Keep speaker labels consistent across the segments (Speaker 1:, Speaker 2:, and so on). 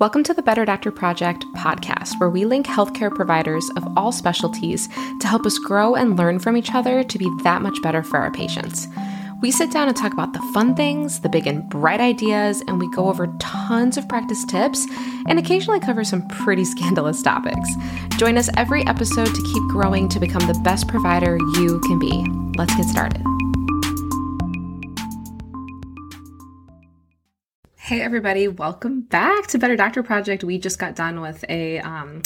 Speaker 1: Welcome to the Better Doctor Project podcast, where we link healthcare providers of all specialties to help us grow and learn from each other to be that much better for our patients. We sit down and talk about the fun things, the big and bright ideas, and we go over tons of practice tips and occasionally cover some pretty scandalous topics. Join us every episode to keep growing to become the best provider you can be. Let's get started. Hey, everybody, welcome back to Better Doctor Project. We just got done with a um,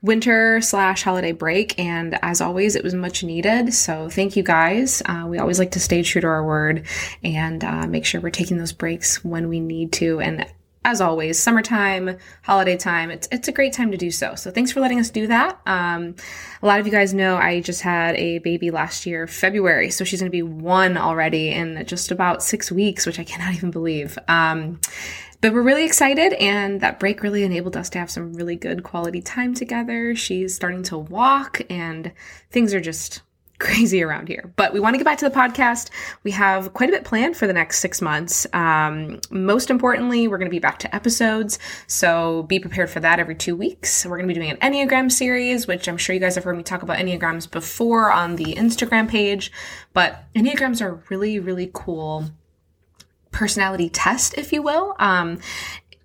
Speaker 1: winter slash holiday break, and as always, it was much needed. So, thank you guys. Uh, we always like to stay true to our word and uh, make sure we're taking those breaks when we need to. And as always, summertime, holiday time, it's, it's a great time to do so. So thanks for letting us do that. Um, a lot of you guys know I just had a baby last year, February. So she's going to be one already in just about six weeks, which I cannot even believe. Um, but we're really excited, and that break really enabled us to have some really good quality time together. She's starting to walk, and things are just crazy around here. But we want to get back to the podcast. We have quite a bit planned for the next six months. Um, most importantly, we're going to be back to episodes. So be prepared for that every two weeks. We're going to be doing an Enneagram series, which I'm sure you guys have heard me talk about Enneagrams before on the Instagram page. But Enneagrams are really, really cool personality test, if you will. Um,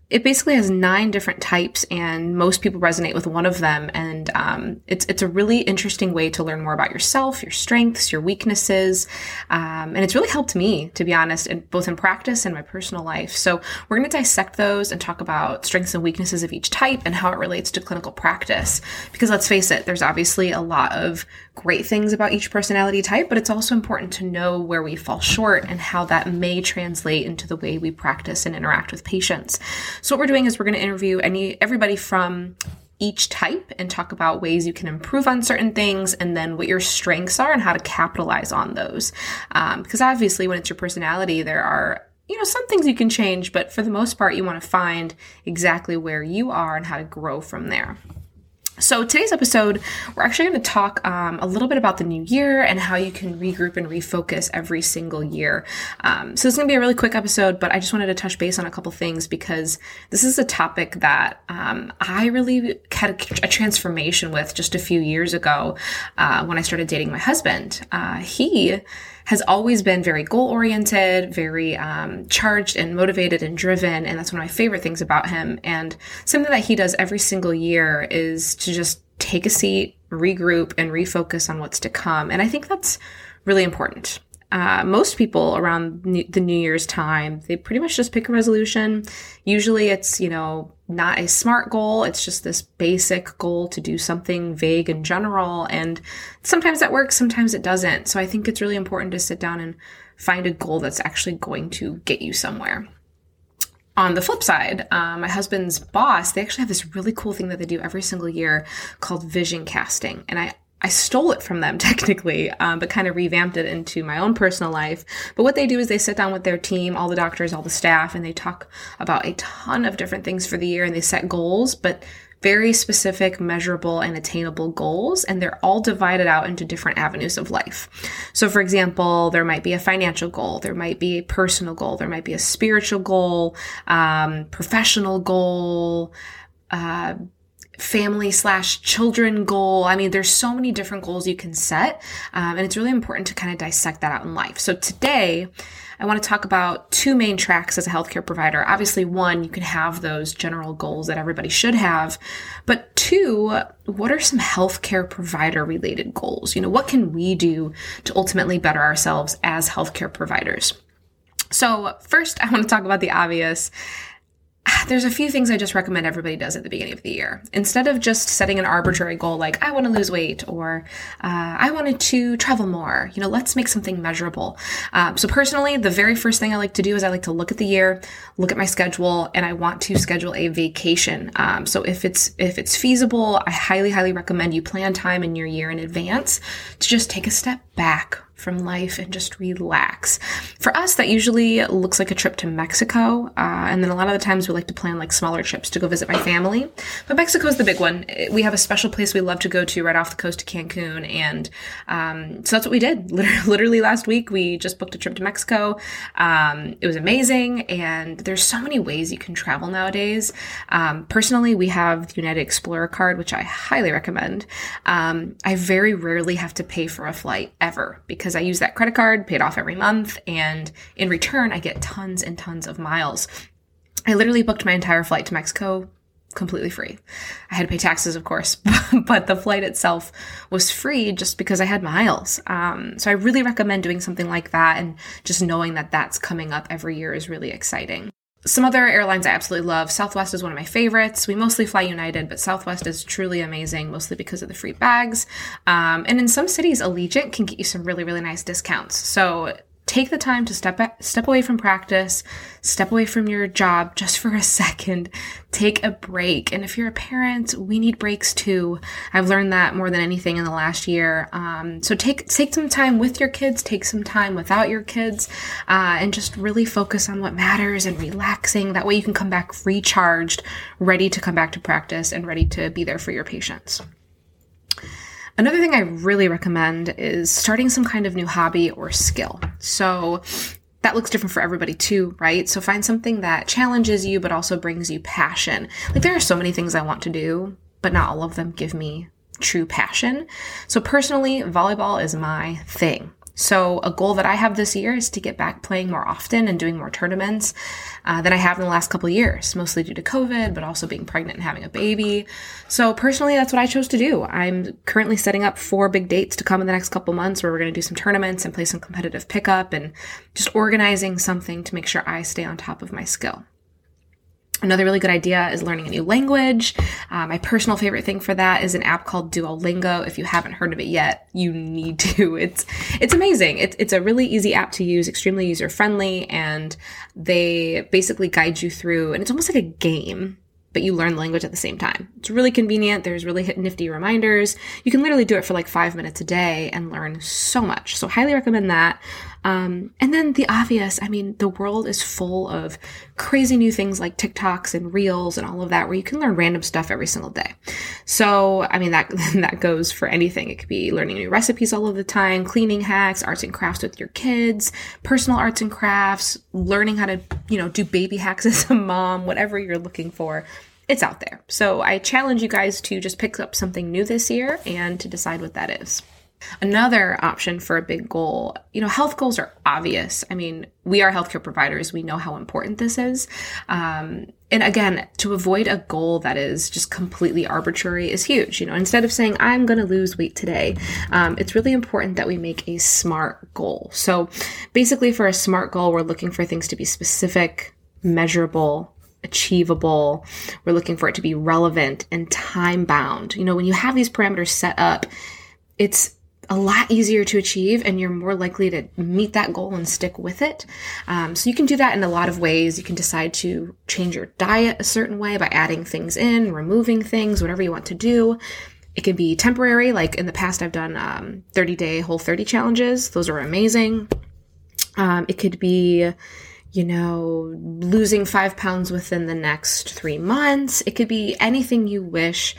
Speaker 1: it basically has nine different types and most people resonate with one of them. And um, it's, it's a really interesting way to learn more about yourself your strengths your weaknesses. Um, and it's really helped me to be honest in, both in practice and my personal life. So we're going to dissect those and talk about strengths and weaknesses of each type and how it relates to clinical practice. Because let's face it there's obviously a lot of great things about each personality type but it's also important to know where we fall short and how that may translate into the way we practice and interact with patients so what we're doing is we're going to interview any everybody from each type and talk about ways you can improve on certain things and then what your strengths are and how to capitalize on those. Um, because obviously, when it's your personality, there are you know some things you can change, but for the most part, you want to find exactly where you are and how to grow from there. So, today's episode, we're actually going to talk um, a little bit about the new year and how you can regroup and refocus every single year. Um, so, it's going to be a really quick episode, but I just wanted to touch base on a couple things because this is a topic that um, I really had a, a, transformation with just a few years ago uh, when I started dating my husband. Uh, he has always been very goal oriented, very um, charged and motivated and driven. And that's one of my favorite things about him. And something that he does every single year is to just take a seat, regroup, and refocus on what's to come. And I think that's really important uh, most people around the New Year's time, they pretty much just pick a resolution. Usually it's, you know, not a smart goal. It's just this basic goal to do something vague and general. And sometimes that works, sometimes it doesn't. So I think it's really important to sit down and find a goal that's actually going to get you somewhere. On the flip side, uh, my husband's boss, they actually have this really cool thing that they do every single year called vision casting. And I I stole it from them technically, um, but kind of revamped it into my own personal life. But what they do is they sit down with their team, all the doctors, all the staff, and they talk about a ton of different things for the year and they set goals, but very specific, measurable, and attainable goals. And they're all divided out into different avenues of life. So, for example, there might be a financial goal, there might be a personal goal, there might be a spiritual goal, um, professional goal, uh, family slash children goal. I mean, there's so many different goals you can set. Um, and it's really important to kind of dissect that out in life. So today, I want to talk about two main tracks as a healthcare provider. Obviously, one, you can have those general goals that everybody should have. But two, what are some healthcare provider related goals? You know, what can we do to ultimately better ourselves as healthcare providers? So, first, I want to talk about the obvious there's a few things I just recommend everybody does at the beginning of the year. Instead of just setting an arbitrary goal like, I want to lose weight or uh, I wanted to travel more, you know, let's make something measurable. Um, so, personally, the very first thing I like to do is I like to look at the year, look at my schedule, and I want to schedule a vacation. Um, so, if it's if it's feasible, I highly, highly recommend you plan time in your year in advance to just take a step back from life and just relax. For us, that usually looks like a trip to Mexico. Uh, and then a lot of the times we like to plan like smaller trips to go visit my family. But Mexico is the big one. We have a special place we love to go to right off the coast of Cancun. And um, so that's what we did. Literally last week, we just booked a trip to Mexico. Um, it was amazing. And there's so many ways you can travel nowadays. Um, personally, we have the United Explorer card, which I highly recommend. Um, I very rarely have to pay for a flight ever because because I use that credit card, paid off every month, and in return, I get tons and tons of miles. I literally booked my entire flight to Mexico completely free. I had to pay taxes, of course, but the flight itself was free just because I had miles. Um, so I really recommend doing something like that, and just knowing that that's coming up every year is really exciting. Some other airlines I absolutely love. Southwest is one of my favorites. We mostly fly United, but Southwest is truly amazing, mostly because of the free bags. Um, and in some cities, Allegiant can get you some really, really nice discounts. So take the time to step step away from practice, step away from your job just for a second, take a break. And if you're a parent, we need breaks too. I've learned that more than anything in the last year. Um, so take take some time with your kids, take some time without your kids, uh, and just really focus on what matters and relaxing. That way, you can come back recharged, ready to come back to practice, and ready to be there for your patients. Another thing I really recommend is starting some kind of new hobby or skill. So that looks different for everybody too, right? So find something that challenges you but also brings you passion. Like there are so many things I want to do, but not all of them give me true passion. So personally, volleyball is my thing. So a goal that I have this year is to get back playing more often and doing more tournaments uh, than I have in the last couple years, mostly due to COVID, but also being pregnant and having a baby. So personally, that's what I chose to do. I'm currently setting up four big dates to come in the next couple months where we're going to do some tournaments and play some competitive pickup and just organizing something to make sure I stay on top of my skill. Another really good idea is learning a new language. Uh, my personal favorite thing for that is an app called Duolingo. If you haven't heard of it yet, you need to. It's it's amazing. It's it's a really easy app to use, extremely user friendly, and they basically guide you through. And it's almost like a game but you learn language at the same time. It's really convenient. There's really nifty reminders. You can literally do it for like five minutes a day and learn so much. So highly recommend that. Um, and then the obvious, I mean, the world is full of crazy new things like TikToks and Reels and all of that, where you can learn random stuff every single day. So, I mean, that that goes for anything. It could be learning new recipes all of the time, cleaning hacks, arts and crafts with your kids, personal arts and crafts, learning how to, you know, do baby hacks as a mom, whatever you're looking for it's out there. So I challenge you guys to just pick up something new this year and to decide what that is. Another option for a big goal, you know, health goals are obvious. I mean, we are healthcare providers. We know how important this is. Um, and again, to avoid a goal that is just completely arbitrary is huge. You know, instead of saying, I'm going to lose weight today, um, it's really important that we make a smart goal. So basically, for a smart goal, we're looking for things to be specific, measurable, achievable. We're looking for it to be relevant and time bound. You know, when you have these parameters set up, it's a lot easier to achieve and you're more likely to meet that goal and stick with it. Um, so you can do that in a lot of ways. You can decide to change your diet a certain way by adding things in, removing things, whatever you want to do. It can be temporary. Like in the past, I've done um, 30 day whole 30 challenges. Those are amazing. Um, it could be you know, losing five pounds within the next three months. It could be anything you wish.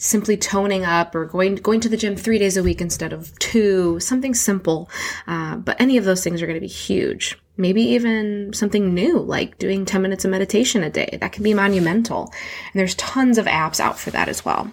Speaker 1: Simply toning up or going going to the gym three days a week instead of two, something simple. Uh, but any of those things are going to be huge. Maybe even something new like doing 10 minutes of meditation a day. That can be monumental. And there's tons of apps out for that as well.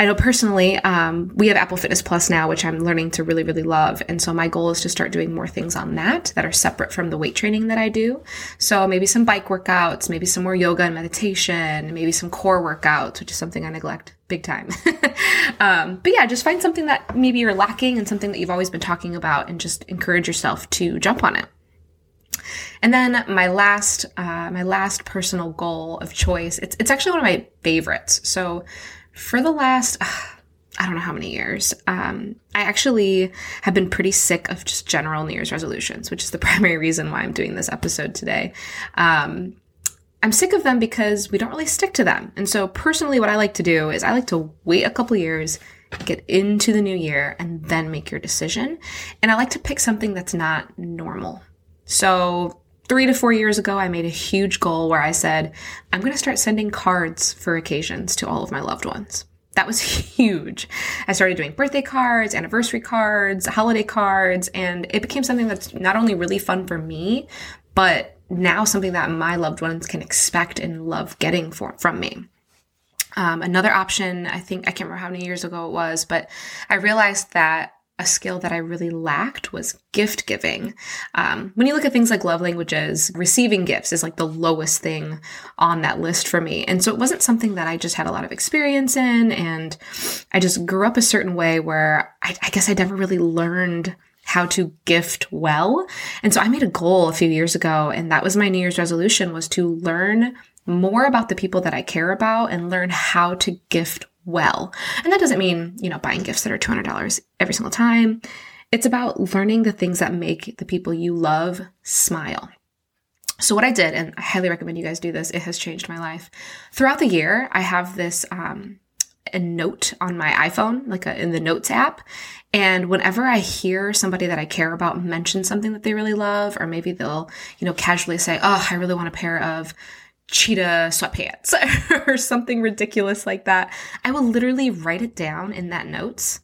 Speaker 1: I know personally, um, we have Apple Fitness Plus now, which I'm learning to really, really love. And so my goal is to start doing more things on that that are separate from the weight training that I do. So maybe some bike workouts, maybe some more yoga and meditation, maybe some core workouts, which is something I neglect big time. um, but yeah, just find something that maybe you're lacking and something that you've always been talking about and just encourage yourself to jump on it. And then my last, uh, my last personal goal of choice, it's, it's actually one of my favorites. So for the last, uh, I don't know how many years, um, I actually have been pretty sick of just general New Year's resolutions, which is the primary reason why I'm doing this episode today. Um, I'm sick of them because we don't really stick to them. And so personally, what I like to do is I like to wait a couple years, get into the new year, and then make your decision. And I like to pick something that's not normal. So, three to four years ago, I made a huge goal where I said, I'm going to start sending cards for occasions to all of my loved ones. That was huge. I started doing birthday cards, anniversary cards, holiday cards, and it became something that's not only really fun for me, but now something that my loved ones can expect and love getting for, from me. Um, another option, I think, I can't remember how many years ago it was, but I realized that a skill that I really lacked was gift giving. Um, when you look at things like love languages, receiving gifts is like the lowest thing on that list for me. And so it wasn't something that I just had a lot of experience in. And I just grew up a certain way where I, I guess I never really learned how to gift well. And so I made a goal a few years ago, and that was my New Year's resolution was to learn more about the people that I care about and learn how to gift well. And that doesn't mean, you know, buying gifts that are $200 every single time. It's about learning the things that make the people you love smile. So what I did, and I highly recommend you guys do this, it has changed my life. Throughout the year, I have this um, a note on my iPhone, like a, in the Notes app. And whenever I hear somebody that I care about mention something that they really love, or maybe they'll, you know, casually say, "Oh, I really want a pair of cheetah sweatpants or something ridiculous like that. I will literally write it down in that notes,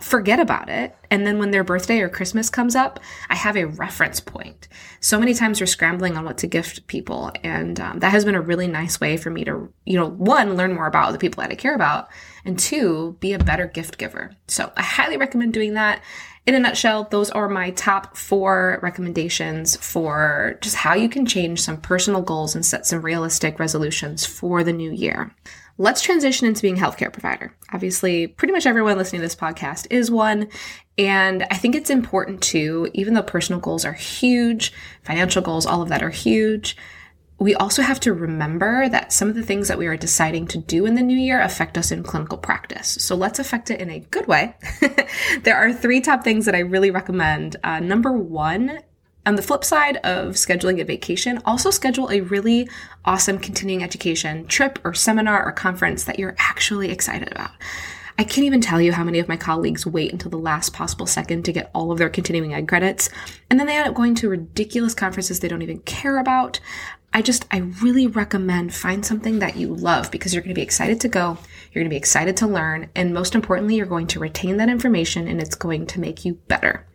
Speaker 1: forget about it, and then when their birthday or Christmas comes up, I have a reference point. So many times we're scrambling on what to gift people, and um, that has been a really nice way for me to, you know, one, learn more about the people that I care about, and two, be a better gift giver. So I highly recommend doing that in a nutshell, those are my top four recommendations for just how you can change some personal goals and set some realistic resolutions for the new year. Let's transition into being a healthcare provider. Obviously, pretty much everyone listening to this podcast is one. And I think it's important to, even though personal goals are huge, financial goals, all of that are huge, we also have to remember that some of the things that we are deciding to do in the new year affect us in clinical practice. So let's affect it in a good way. there are three top things that I really recommend. Uh, number one, on the flip side of scheduling a vacation, also schedule a really awesome continuing education trip or seminar or conference that you're actually excited about. I can't even tell you how many of my colleagues wait until the last possible second to get all of their continuing ed credits, and then they end up going to ridiculous conferences they don't even care about. I just, I really recommend find something that you love because you're going to be excited to go, you're going to be excited to learn, and most importantly, you're going to retain that information and it's going to make you better.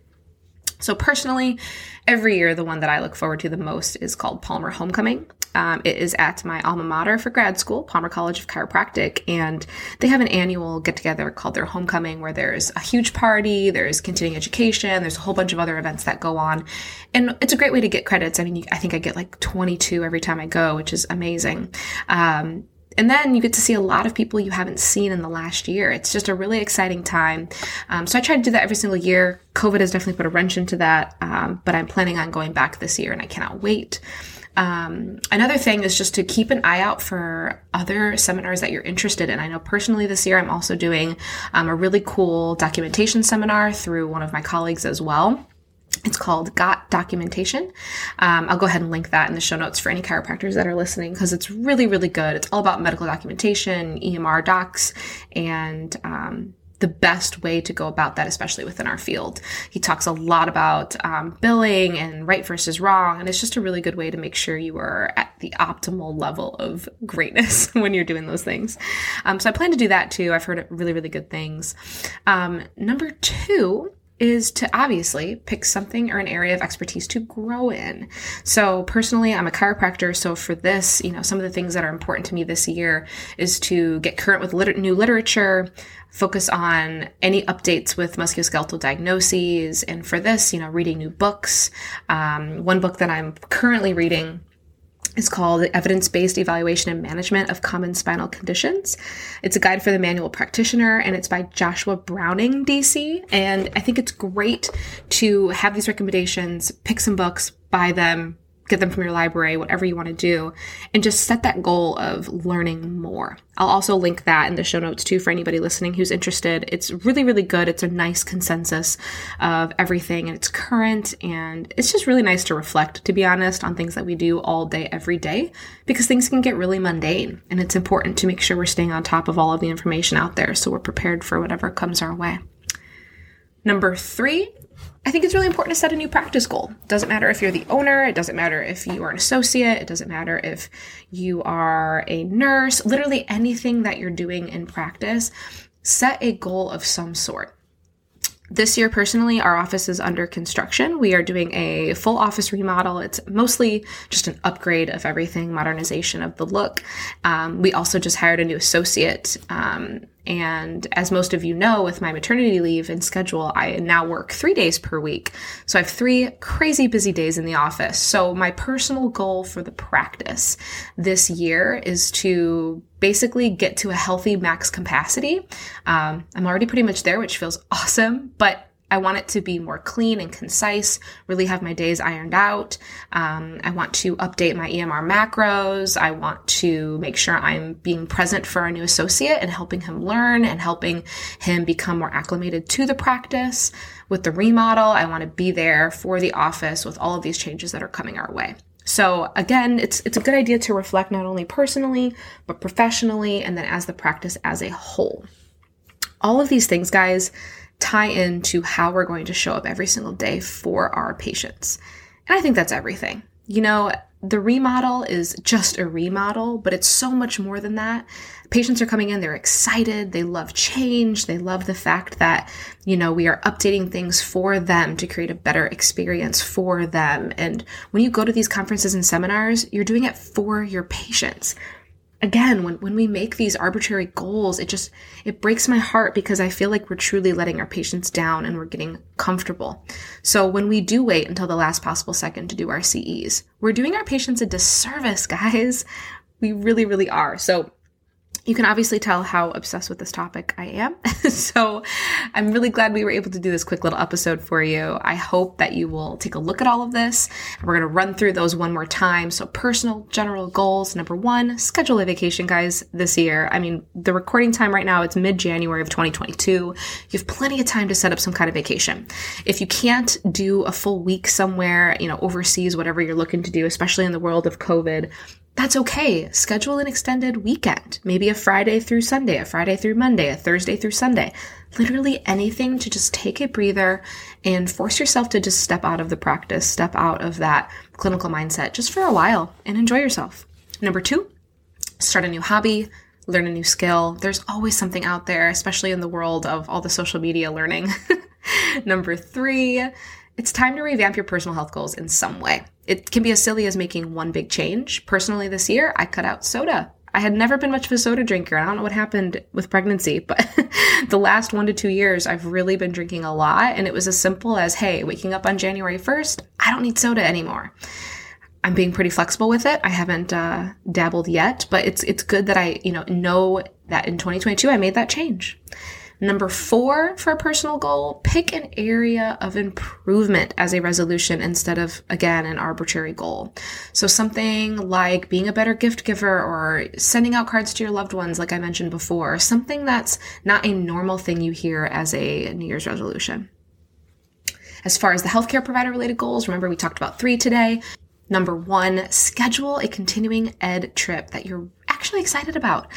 Speaker 1: So, personally, every year, the one that I look forward to the most is called Palmer Homecoming. Um, it is at my alma mater for grad school, Palmer College of Chiropractic, and they have an annual get together called their Homecoming where there's a huge party, there's continuing education, there's a whole bunch of other events that go on. And it's a great way to get credits. I mean, I think I get like 22 every time I go, which is amazing. Um, and then you get to see a lot of people you haven't seen in the last year. It's just a really exciting time. Um, so I try to do that every single year. COVID has definitely put a wrench into that, um, but I'm planning on going back this year and I cannot wait. Um, another thing is just to keep an eye out for other seminars that you're interested in. I know personally this year I'm also doing um, a really cool documentation seminar through one of my colleagues as well. It's called Got Documentation. Um, I'll go ahead and link that in the show notes for any chiropractors that are listening because it's really, really good. It's all about medical documentation, EMR docs, and um, the best way to go about that, especially within our field. He talks a lot about um, billing and right versus wrong, and it's just a really good way to make sure you are at the optimal level of greatness when you're doing those things. Um, so I plan to do that too. I've heard really, really good things. Um, number two is to obviously pick something or an area of expertise to grow in. So personally, I'm a chiropractor. So for this, you know, some of the things that are important to me this year is to get current with liter- new literature, focus on any updates with musculoskeletal diagnoses. And for this, you know, reading new books. Um, one book that I'm currently reading is called Evidence Based Evaluation and Management of Common Spinal Conditions. It's a guide for the manual practitioner and it's by Joshua Browning, DC. And I think it's great to have these recommendations, pick some books, buy them, get them from your library, whatever you want to do, and just set that goal of learning more. I'll also link that in the show notes too for anybody listening who's interested. It's really, really good. It's a nice consensus of everything and it's current and it's just really nice to reflect, to be honest, on things that we do all day, every day, because things can get really mundane and it's important to make sure we're staying on top of all of the information out there so we're prepared for whatever comes our way. Number three I think it's really important to set a new practice goal. It doesn't matter if you're the owner, it doesn't matter if you are an associate, it doesn't matter if you are a nurse, literally anything that you're doing in practice, set a goal of some sort. This year, personally, our office is under construction. We are doing a full office remodel. It's mostly just an upgrade of everything, modernization of the look. Um, we also just hired a new associate um, and as most of you know, with my maternity leave and schedule, I now work three days per week. So I have three crazy busy days in the office. So my personal goal for the practice this year is to basically get to a healthy max capacity. Um, I'm already pretty much there, which feels awesome, but I want it to be more clean and concise, really have my days ironed out. Um, I want to update my EMR macros. I want to make sure I'm being present for our new associate and helping him learn and helping him become more acclimated to the practice. With the remodel, I want to be there for the office with all of these changes that are coming our way. So again, it's it's a good idea to reflect not only personally, but professionally and then as the practice as a whole. All of these things, guys, tie into how we're going to show up every single day for our patients. And I think that's everything. You know, the remodel is just a remodel, but it's so much more than that. Patients are coming in, they're excited, they love change, they love the fact that, you know, we are updating things for them to create a better experience for them. And when you go to these conferences and seminars, you're doing it for your patients again when, when we make these arbitrary goals it just it breaks my heart because i feel like we're truly letting our patients down and we're getting comfortable. So when we do wait until the last possible second to do our ces we're doing our patients a disservice guys. We really really are. So you can obviously tell how obsessed with this topic I am. so I'm really glad we were able to do this quick little episode for you. I hope that you will take a look at all of this. We're going to run through those one more time. So personal general goals. Number one, schedule a vacation, guys, this year. I mean, the recording time right now, it's mid January of 2022. You have plenty of time to set up some kind of vacation. If you can't do a full week somewhere, you know, overseas, whatever you're looking to do, especially in the world of COVID, that's okay. Schedule an extended weekend, maybe a Friday through Sunday, a Friday through Monday, a Thursday through Sunday. Literally anything to just take a breather and force yourself to just step out of the practice, step out of that clinical mindset just for a while and enjoy yourself. Number two, start a new hobby, learn a new skill. There's always something out there, especially in the world of all the social media learning. Number three, it's time to revamp your personal health goals in some way. It can be as silly as making one big change. Personally, this year, I cut out soda. I had never been much of a soda drinker. I don't know what happened with pregnancy, but the last one to two years, I've really been drinking a lot. And it was as simple as, hey, waking up on January 1st, I don't need soda anymore. I'm being pretty flexible with it. I haven't uh, dabbled yet, but it's it's good that I you know know that in 2022 I made that change. Number four for a personal goal, pick an area of improvement as a resolution instead of, again, an arbitrary goal. So something like being a better gift giver or sending out cards to your loved ones, like I mentioned before, something that's not a normal thing you hear as a New Year's resolution. As far as the healthcare provider related goals, remember we talked about three today. Number one, schedule a continuing ed trip that you're actually excited about.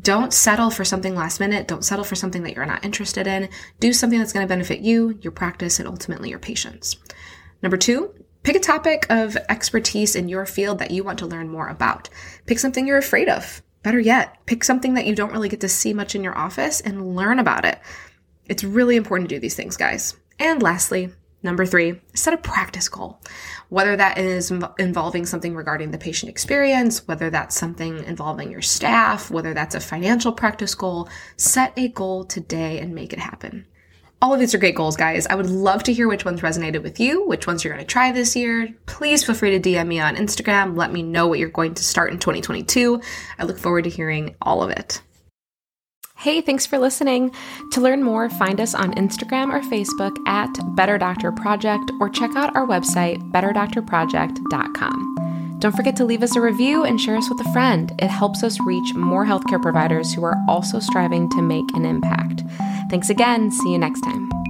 Speaker 1: Don't settle for something last minute. Don't settle for something that you're not interested in. Do something that's going to benefit you, your practice, and ultimately your patients. Number two, pick a topic of expertise in your field that you want to learn more about. Pick something you're afraid of. Better yet, pick something that you don't really get to see much in your office and learn about it. It's really important to do these things, guys. And lastly, Number three, set a practice goal. Whether that is involving something regarding the patient experience, whether that's something involving your staff, whether that's a financial practice goal, set a goal today and make it happen. All of these are great goals, guys. I would love to hear which ones resonated with you, which ones you're going to try this year. Please feel free to DM me on Instagram. Let me know what you're going to start in 2022. I look forward to hearing all of it. Hey, thanks for listening. To learn more, find us on Instagram or Facebook at Better Doctor Project or check out our website, betterdoctorproject.com. Don't forget to leave us a review and share us with a friend. It helps us reach more healthcare providers who are also striving to make an impact. Thanks again. See you next time.